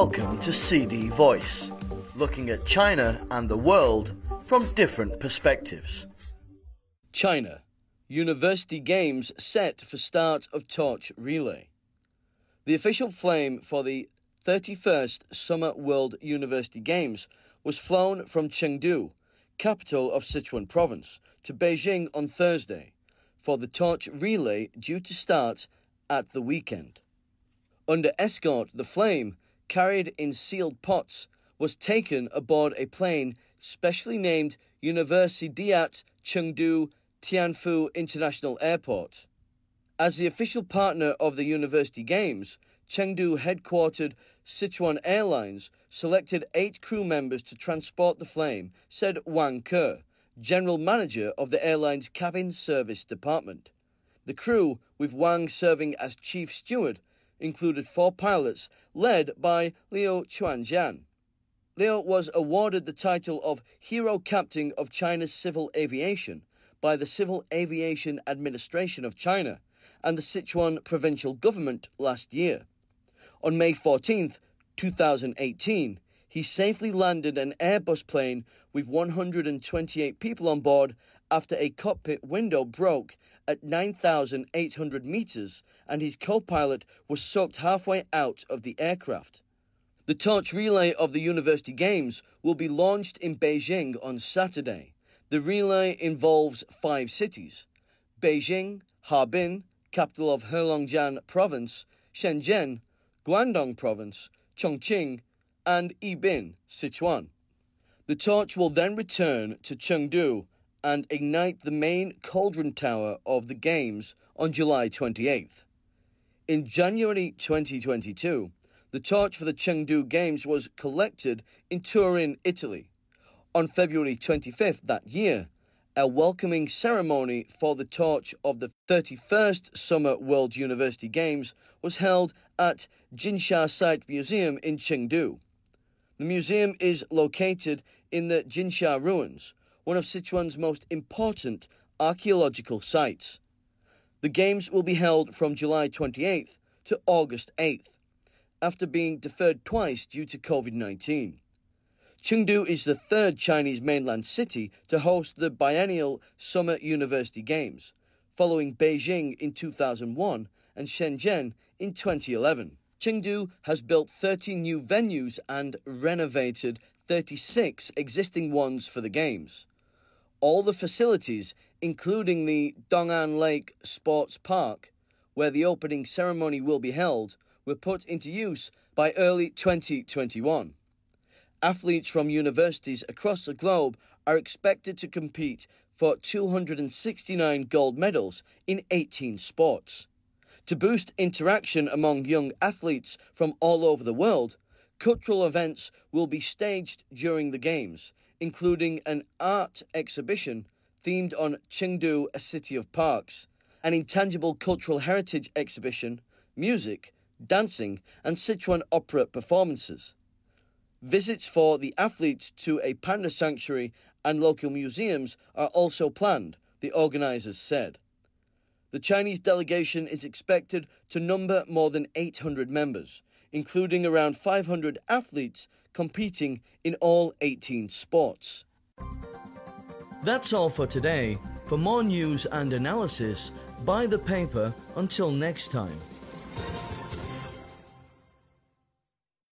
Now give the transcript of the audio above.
Welcome to CD Voice, looking at China and the world from different perspectives. China University Games set for start of torch relay. The official flame for the 31st Summer World University Games was flown from Chengdu, capital of Sichuan province, to Beijing on Thursday for the torch relay due to start at the weekend. Under escort, the flame, carried in sealed pots, was taken aboard a plane specially named Universiade Chengdu Tianfu International Airport. As the official partner of the University Games, Chengdu headquartered Sichuan Airlines selected eight crew members to transport the flame, said Wang Ke, general manager of the airline's cabin service department. The crew, with Wang serving as chief steward, included four pilots led by Liu Chuanjian. Liu was awarded the title of Hero Captain of China's Civil Aviation by the Civil Aviation Administration of China and the Sichuan provincial government last year. On May 14, 2018, he safely landed an Airbus plane with 128 people on board after a cockpit window broke at 9,800 meters and his co pilot was sucked halfway out of the aircraft. The torch relay of the University Games will be launched in Beijing on Saturday. The relay involves five cities Beijing, Harbin, capital of Heilongjiang Province, Shenzhen, Guangdong Province, Chongqing, and Yibin, Sichuan. The torch will then return to Chengdu and ignite the main cauldron tower of the Games on July 28th. In January 2022, the torch for the Chengdu Games was collected in Turin, Italy. On February 25th that year, a welcoming ceremony for the torch of the 31st Summer World University Games was held at Jinsha Site Museum in Chengdu. The museum is located in the Jinsha ruins, one of Sichuan's most important archaeological sites. The Games will be held from July 28th to August 8th after being deferred twice due to COVID 19. Chengdu is the third Chinese mainland city to host the biennial Summer University Games, following Beijing in 2001 and Shenzhen in 2011. Chengdu has built 13 new venues and renovated 36 existing ones for the Games. All the facilities, including the Dong'an Lake Sports Park, where the opening ceremony will be held, were put into use by early 2021. Athletes from universities across the globe are expected to compete for 269 gold medals in 18 sports. To boost interaction among young athletes from all over the world, cultural events will be staged during the Games, including an art exhibition themed on Chengdu, a city of parks, an intangible cultural heritage exhibition, music, dancing, and Sichuan opera performances. Visits for the athletes to a panda sanctuary and local museums are also planned, the organisers said. The Chinese delegation is expected to number more than 800 members, including around 500 athletes competing in all 18 sports. That's all for today. For more news and analysis, buy the paper until next time.